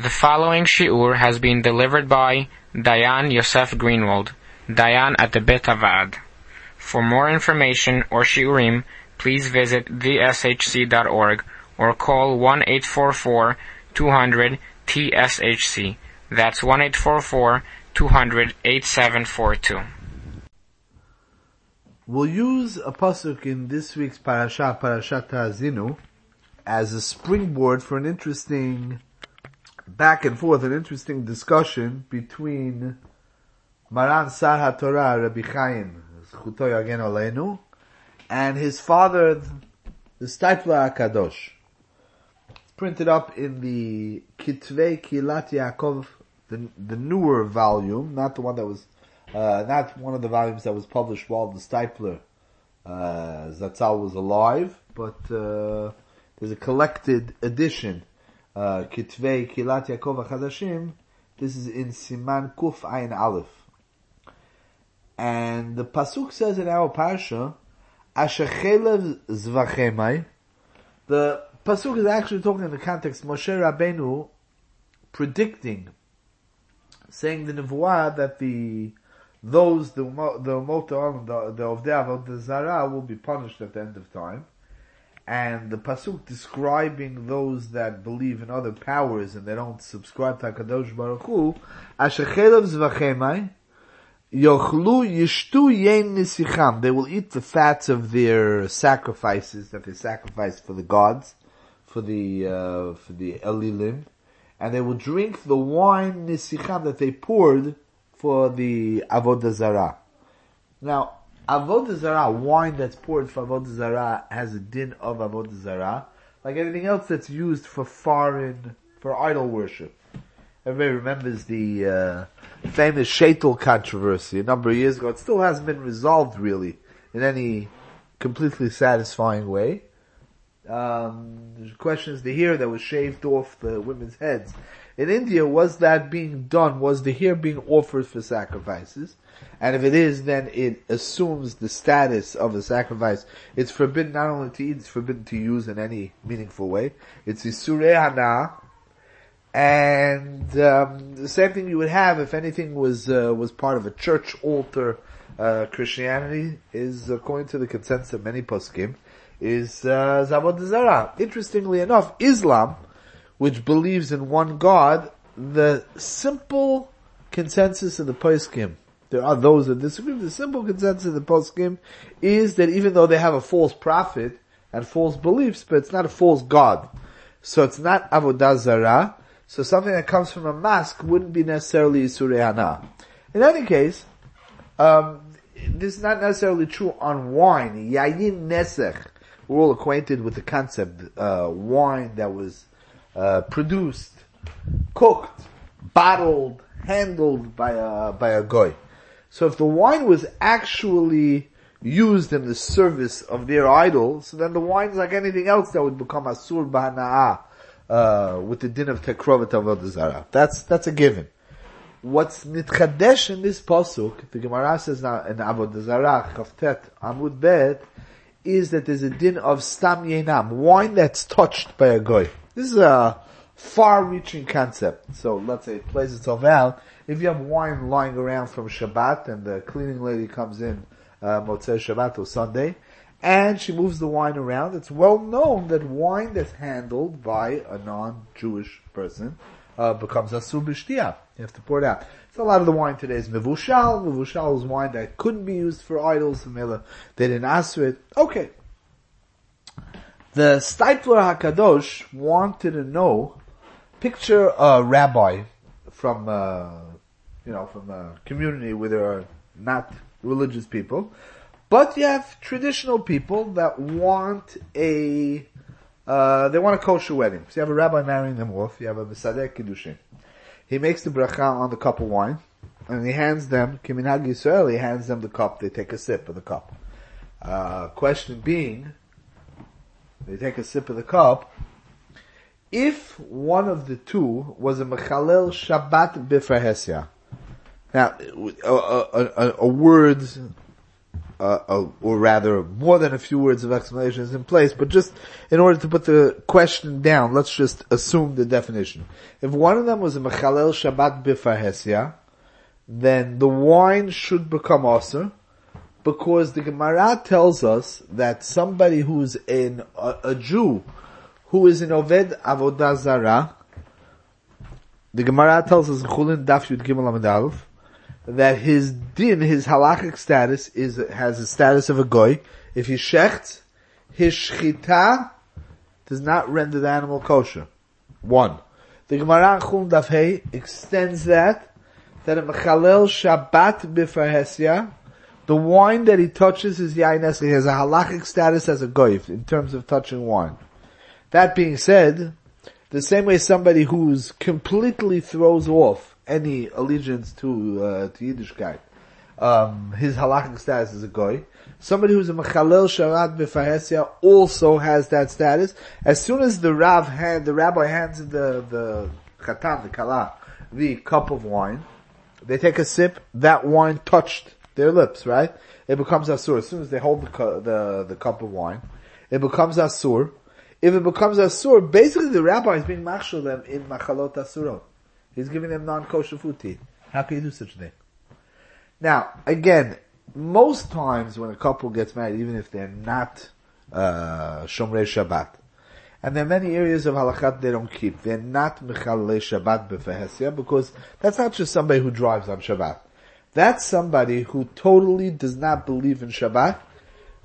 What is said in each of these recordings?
The following shiur has been delivered by Dayan Yosef Greenwald, Dayan at the Bet Avad. For more information or shiurim, please visit theshc.org or call 1-844-200-TSHC. That's 1-844-200-8742. We'll use a pasuk in this week's parasha, Parashat Azinu, as a springboard for an interesting back and forth, an interesting discussion between Maran Sar HaTorah, Rabbi Chaim, Zchuto Yagen Aleinu, and his father, the Steipler HaKadosh. Printed up in the Kitvei Kehillot Yaakov, the, the newer volume, not the one that was, uh, not one of the volumes that was published while the Steipler, uh, Zatzal was alive, but, uh, there's a collected edition, Kitvei Kehillot Yaakov HaChadashim, this is in Siman Kuf Ayin Aleph. And the Pasuk says in our Parsha, Ashachelev Zvachemai, the Pasuk is actually talking in the context, Moshe Rabbeinu predicting, saying the Nevuah that the, those, the, the Motor, the, the Ovdei the Zara will be punished at the end of time. And the Pasuk describing those that believe in other powers and they don't subscribe to HaKadosh Baruch Hu, Ashachelev Zvachemai, Yochlu yishtu yen nisicham. They will eat the fats of their sacrifices that they sacrifice for the gods, for the uh, for the elilim, and they will drink the wine nisicham that they poured for the avodah zarah. Now, avodah zarah, wine that's poured for avodah zarah, has a din of avodah zarah, like anything else that's used for foreign for idol worship. Everybody remembers the uh, famous Shaitel controversy a number of years ago. It still hasn't been resolved really in any completely satisfying way. Um, the question is the hair that was shaved off the women's heads. In India, was that being done? Was the hair being offered for sacrifices? And if it is, then it assumes the status of a sacrifice. It's forbidden not only to eat, it's forbidden to use in any meaningful way. It's Isurei Hana, and um, the same thing you would have if anything was uh, was part of a church altar. Uh, Christianity is, according to the consensus of many poskim, is uh, Avodah Zarah. Interestingly enough, Islam, which believes in one God, the simple consensus of the poskim, there are those that disagree, the simple consensus of the poskim is that even though they have a false prophet and false beliefs, but it's not a false God. So it's not Avodah Zarah, so something that comes from a mask wouldn't be necessarily Isurei. In any case, um, this is not necessarily true on wine. Yayin Nesech. We're all acquainted with the concept, uh, wine that was, uh, produced, cooked, bottled, handled by a, by a goy. So if the wine was actually used in the service of their idol, so then the wine is like anything else that would become asur b'hana'ah uh, with the din of tekrovat avodah zarah. That's that's a given. What's nitchadesh in this pasuk, the Gemara says now in avodah zarah chavtet amud bet, is that there's a din of stam yenam, wine that's touched by a goy. This is a far-reaching concept. So let's say it plays itself out. If you have wine lying around from Shabbat and the cleaning lady comes in uh, Motzei Shabbat or Sunday, and she moves the wine around. It's well known that wine that's handled by a non-Jewish person uh, becomes asur b'shtiyah. You have to pour it out. So a lot of the wine today is mevushal. Mevushal is wine that couldn't be used for idols. They didn't ask for it. Okay. The Steipler Hakadosh wanted to know. Picture a rabbi from, uh, you know, from a community where there are not religious people but you have traditional people that want a, uh, they want a kosher wedding. So you have a rabbi marrying them off, you have a Mesadeh Kiddushin. He makes the bracha on the cup of wine, and he hands them, Kiminag Yisrael, he hands them the cup, they take a sip of the cup. Uh, question being, they take a sip of the cup, if one of the two was a Mechalel Shabbat Bifrahesia, now, a, a, a, a word uh, or rather more than a few words of explanation is in place, but just in order to put the question down, let's just assume the definition. If one of them was a Mechalel Shabbat Bifahesia, then the wine should become Aser, because the Gemara tells us that somebody who's in a, a Jew who is in Oved Avodah Zarah, the Gemara tells us in Chulin Daf Yud Gimel Amid that his din, his halachic status is, has the status of a goy. If he shechts, his shchita does not render the animal kosher. One. The Gemara Chulin Daf Hey extends that, that a mechalel Shabbat b'farhesia, the wine that he touches is yain He has a halachic status as a goy in terms of touching wine. That being said, the same way somebody who's completely throws off any allegiance to uh, to Yiddishkeit, um, his halachic status is a goy. Somebody who's a mechalel Shabbat b'fahesia also has that status. As soon as the rav hand, the rabbi hands the the chatan, the kala, the cup of wine, they take a sip. That wine touched their lips, right? It becomes asur. As soon as they hold the, cu- the, the cup of wine, it becomes asur. If it becomes asur, basically the rabbi is being machshel them in machalot asurot. He's giving them non-kosher food to eat. How can you do such a thing? Now, again, most times when a couple gets married, even if they're not uh, Shomrei Shabbat, and there are many areas of halakhat they don't keep. They're not mechalei Shabbat b'fehesia because that's not just somebody who drives on Shabbat. That's somebody who totally does not believe in Shabbat.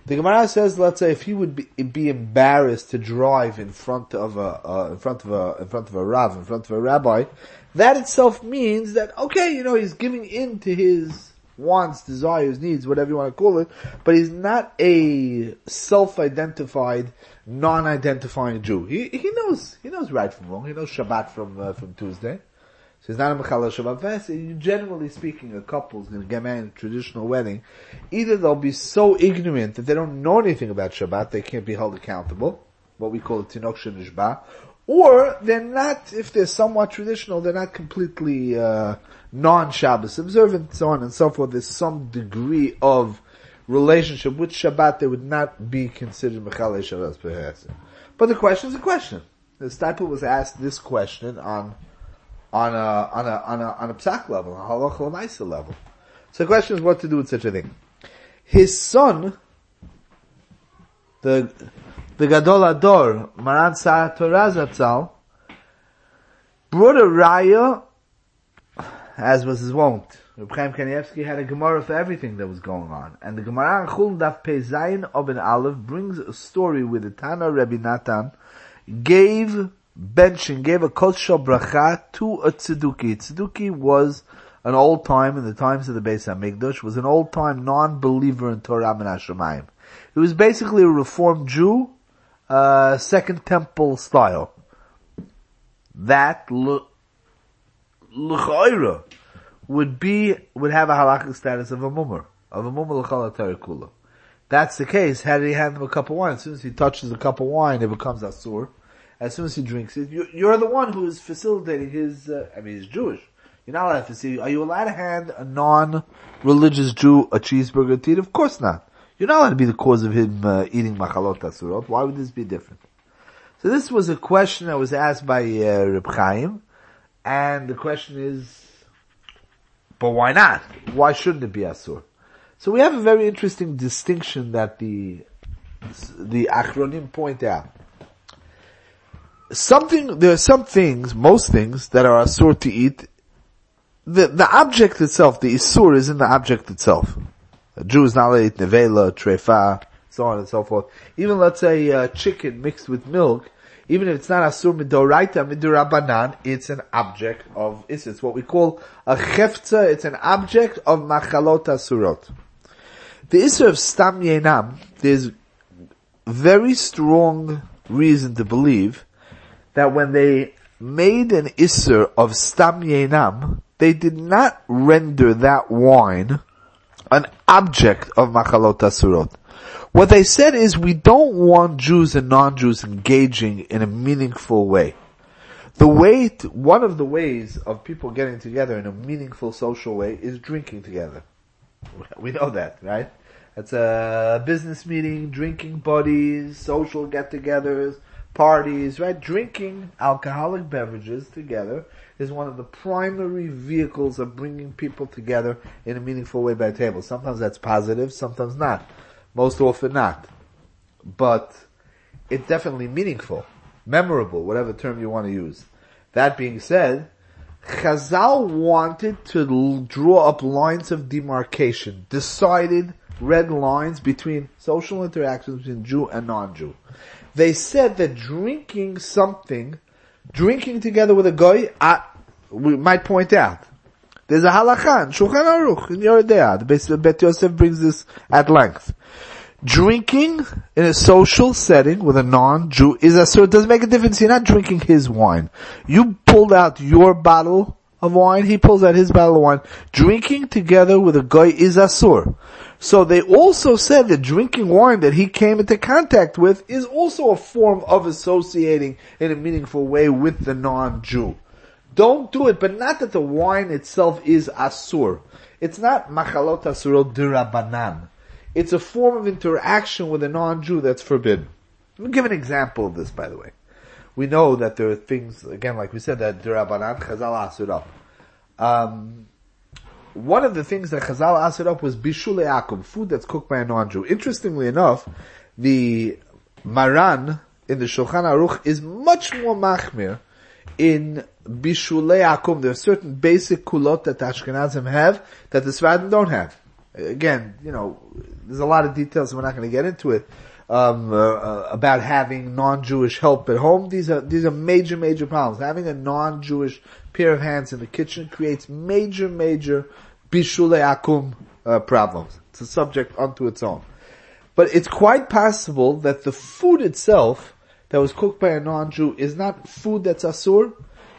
The Gemara says, let's say, if he would be, be embarrassed to drive in front of a, uh, in front of a, in front of a rav, in front of a rabbi, that itself means that, okay, you know, he's giving in to his wants, desires, needs, whatever you want to call it, but he's not a self-identified, non-identifying Jew. He, he knows, he knows right from wrong. He knows Shabbat from, uh, from Tuesday. So it's not a Mechala Shabbat Vest. Generally speaking, a couple is going to get married in a traditional wedding. Either they'll be so ignorant that they don't know anything about Shabbat, they can't be held accountable, what we call a Tinok Nishba, or they're not, if they're somewhat traditional, they're not completely uh, non-Shabbos observant, so on and so forth. There's some degree of relationship with Shabbat that would not be considered Mechala Shabbat perhaps. But the question is a question. The Steipler was asked this question on on a on a on a on a psak level, a halacha level. So the question is what to do with such a thing. His son, the the Gadol HaDor, Maran Torah brought a raya, as was his wont. Reb Chaim Kanievsky had a Gemara for everything that was going on. And the Gemara Chul Daf Pei Zayin Aleph brings a story where the Tana Rebbe Natan gave benching, gave a kosher bracha to a tzeduki. Tzeduki was an old time in the times of the Beis Hamikdash, was an old time non-believer in Torah and Hashemayim. He was basically a reformed Jew, uh, second temple style. That, l'chayra, would be, would have a halakhic status of a mummer, of a mummer l'chal kula. That's the case. Did he hand him a cup of wine? As soon as he touches a cup of wine, it becomes asur as soon as he drinks it, you, are the one who is facilitating his, uh, I mean, he's Jewish. You're not allowed to see, are you allowed to hand a non-religious Jew a cheeseburger to eat? Of course not. You're not allowed to be the cause of him uh, eating machalot asurot. Why would this be different? So this was a question that was asked by uh, Reb Chaim, and the question is, but why not? Why shouldn't it be asur? So we have a very interesting distinction that the the Achronim point out something, there are some things, most things, that are asur to eat. The, the object itself, the isur is in the object itself. A Jew is not allowed to eat nevela, trefa, so on and so forth. Even let's say uh, chicken mixed with milk, even if it's not asur midoraita midurabanan, it's an object of, it's, it's what we call a chefza, it's an object of machalot asurot. The isur of stam yenam, there's very strong reason to believe that when they made an Isser of Stam Yenam, they did not render that wine an object of Machalot Asurot. What they said is we don't want Jews and non-Jews engaging in a meaningful way. The way, to, one of the ways of people getting together in a meaningful social way is drinking together. We know that, right? It's a business meeting, drinking buddies, social get-togethers, parties, right? Drinking alcoholic beverages together is one of the primary vehicles of bringing people together in a meaningful way by table. Sometimes that's positive, sometimes not. Most often not. But it's definitely meaningful, memorable, whatever term you want to use. That being said, Chazal wanted to draw up lines of demarcation, decided red lines between social interactions between Jew and non-Jew. They said that drinking something, drinking together with a goy, we might point out, there's a halakha in Shulchan Aruch in Yoreh De'ah. The Bet Yosef brings this at length. Drinking in a social setting with a non-Jew is a so it doesn't make a difference. You're not drinking his wine. You pulled out your bottle of wine, he pulls out his bottle of wine. Drinking together with a goy is asur. So they also said that drinking wine that he came into contact with is also a form of associating in a meaningful way with the non-Jew. Don't do it, but not that the wine itself is asur. It's not machalot asurot dirabanan. It's a form of interaction with a non-Jew that's forbidden. Let me give an example of this, by the way. We know that there are things, again, like we said, that dirabanan chazal asur up. Um, one of the things that Chazal asked up was bishul akum, food that's cooked by a non-Jew. Interestingly enough, the Maran in the Shulchan Aruch is much more machmir in bishul akum. There are certain basic kulot that the Ashkenazim have that the Sfadim don't have. Again, you know, there's a lot of details, we're not going to get into it. Um, uh, uh, about having non-Jewish help at home. These are these are major, major problems. Having a non-Jewish pair of hands in the kitchen creates major, major bishule akum uh, problems. It's a subject unto its own. But it's quite possible that the food itself that was cooked by a non-Jew is not food that's asur.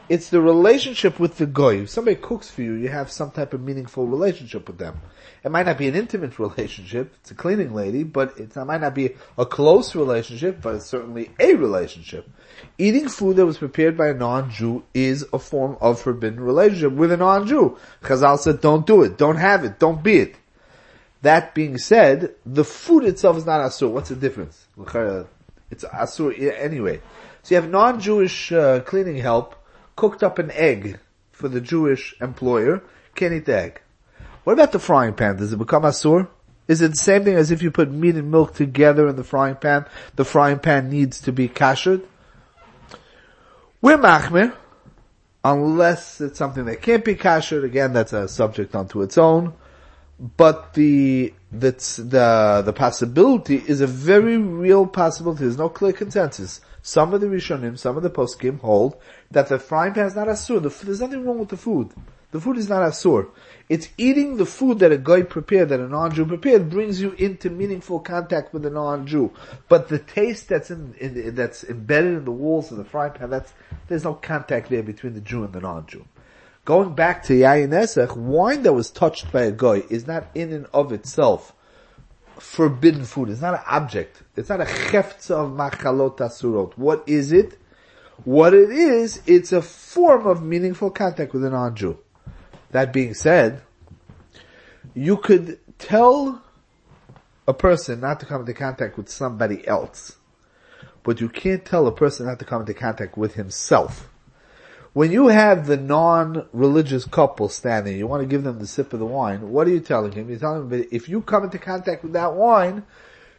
It's the relationship with the goy. If somebody cooks for you, you have some type of meaningful relationship with them. It might not be an intimate relationship. It's a cleaning lady, but it might not be a close relationship, but it's certainly a relationship. Eating food that was prepared by a non-Jew is a form of forbidden relationship with a non-Jew. Chazal said, don't do it, don't have it, don't be it. That being said, the food itself is not asur. What's the difference? It's asur anyway. So you have non-Jewish uh, cleaning help cooked up an egg for the Jewish employer. Can't eat the egg. What about the frying pan? Does it become asur? Is it the same thing as if you put meat and milk together in the frying pan? The frying pan needs to be kashered. We're machmir, unless it's something that can't be kashered. Again, that's a subject unto its own. But the that's the the possibility is a very real possibility. There's no clear consensus. Some of the Rishonim, some of the poskim hold that the frying pan is not asur. The, there's nothing wrong with the food. The food is not asur. It's eating the food that a goy prepared, that a non-Jew prepared, brings you into meaningful contact with a non-Jew. But the taste that's in, in, that's embedded in the walls of the frying pan, that's there's no contact there between the Jew and the non-Jew. Going back to Yayin Nesech, wine that was touched by a goy is not in and of itself forbidden food. It's not an object. It's not a cheftza of machalot asurot. What is it? What it is, it's a form of meaningful contact with a non-Jew. That being said, you could tell a person not to come into contact with somebody else, but you can't tell a person not to come into contact with himself. When you have the non-religious couple standing, you want to give them the sip of the wine, what are you telling him? You're telling him if you come into contact with that wine,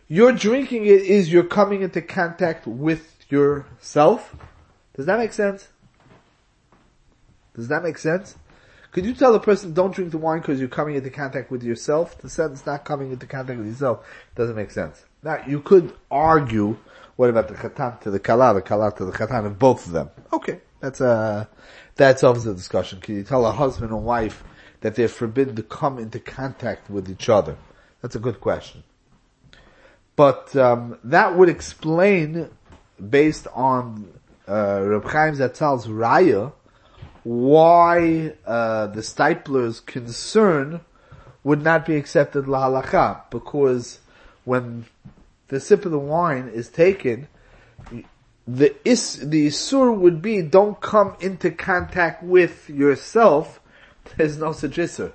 you're drinking it is you're coming into contact with yourself. Does that make sense? Does that make sense? Could you tell a person don't drink the wine because you're coming into contact with yourself? The sentence not coming into contact with yourself doesn't make sense. Now you could argue, what about the chatan to the kala, the kala to the chatan of both of them? Okay, that's a that's obviously discussion. Can you tell a husband and wife that they're forbidden to come into contact with each other? That's a good question. But um, that would explain, based on uh, Reb Chaim Zatzal's raya, why uh, the Steipler's concern would not be accepted la halacha, because when the sip of the wine is taken, the is the isur would be don't come into contact with yourself. There's no such isur.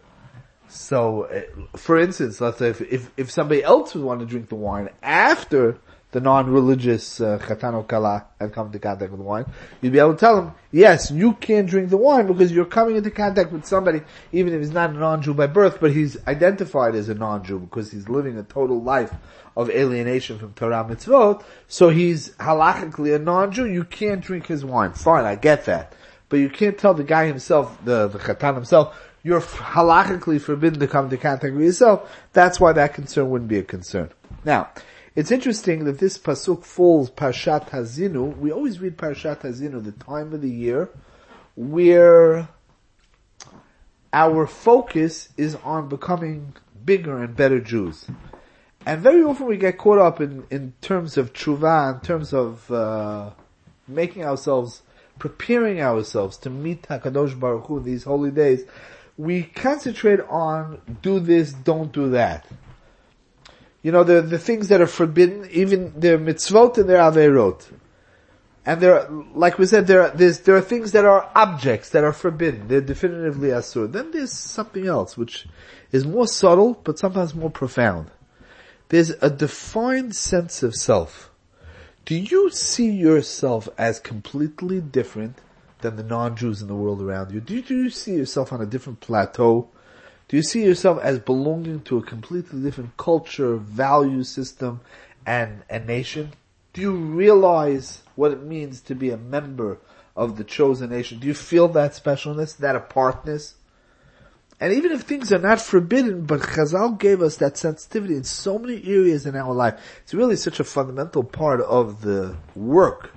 So, uh, for instance, let's say if, if, if somebody else would want to drink the wine after the non-religious uh, Chatano Kala had come into contact with wine, you'd be able to tell them, yes, you can't drink the wine because you're coming into contact with somebody, even if he's not a non-Jew by birth, but he's identified as a non-Jew because he's living a total life of alienation from Torah mitzvot, so he's halachically a non-Jew, you can't drink his wine. Fine, I get that. But you can't tell the guy himself, the, the Chatan himself, you're halachically forbidden to come into contact with yourself. That's why that concern wouldn't be a concern. Now, it's interesting that this pasuk falls Parshat Hazinu. We always read Parshat Hazinu, the time of the year where our focus is on becoming bigger and better Jews. And very often we get caught up in, in terms of tshuva, in terms of uh, making ourselves, preparing ourselves to meet HaKadosh Baruch Hu these holy days. We concentrate on do this, don't do that you know, the, the things that are forbidden, even their mitzvot and their averot. And there, like we said, there, there are things that are objects that are forbidden. They're definitively asur. Then there's something else which is more subtle, but sometimes more profound. There's a defined sense of self. Do you see yourself as completely different than the non-Jews in the world around you? Do you, do you see yourself on a different plateau? Do you see yourself as belonging to a completely different culture, value system, and a nation? Do you realize what it means to be a member of the chosen nation? Do you feel that specialness, that apartness? And even if things are not forbidden, but Chazal gave us that sensitivity in so many areas in our life. It's really such a fundamental part of the work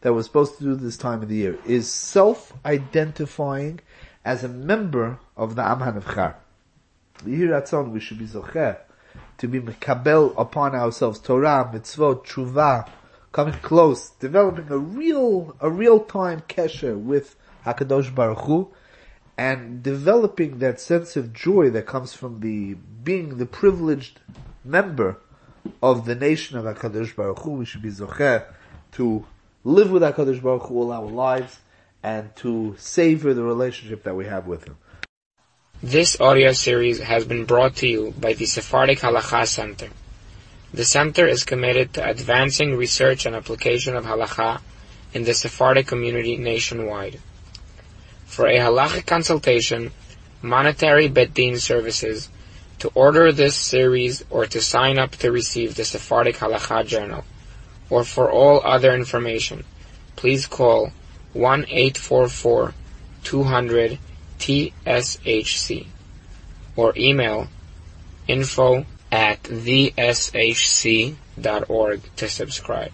that we're supposed to do this time of the year, is self-identifying as a member of the Am HaNevchar we should be zocher to be mekabel upon ourselves Torah, mitzvot, tshuva, coming close, developing a real, a real time kesher with Hakadosh Baruch Hu, and developing that sense of joy that comes from the being the privileged member of the nation of Hakadosh Baruch Hu. We should be zocher to live with Hakadosh Baruch Hu all our lives and to savor the relationship that we have with Him. This audio series has been brought to you by the Sephardic Halacha Center. The center is committed to advancing research and application of halacha in the Sephardic community nationwide. For a halachic consultation, monetary bet din services, to order this series or to sign up to receive the Sephardic Halacha Journal, or for all other information, please call 1-844-200 TSHC or email info at theshc.org to subscribe.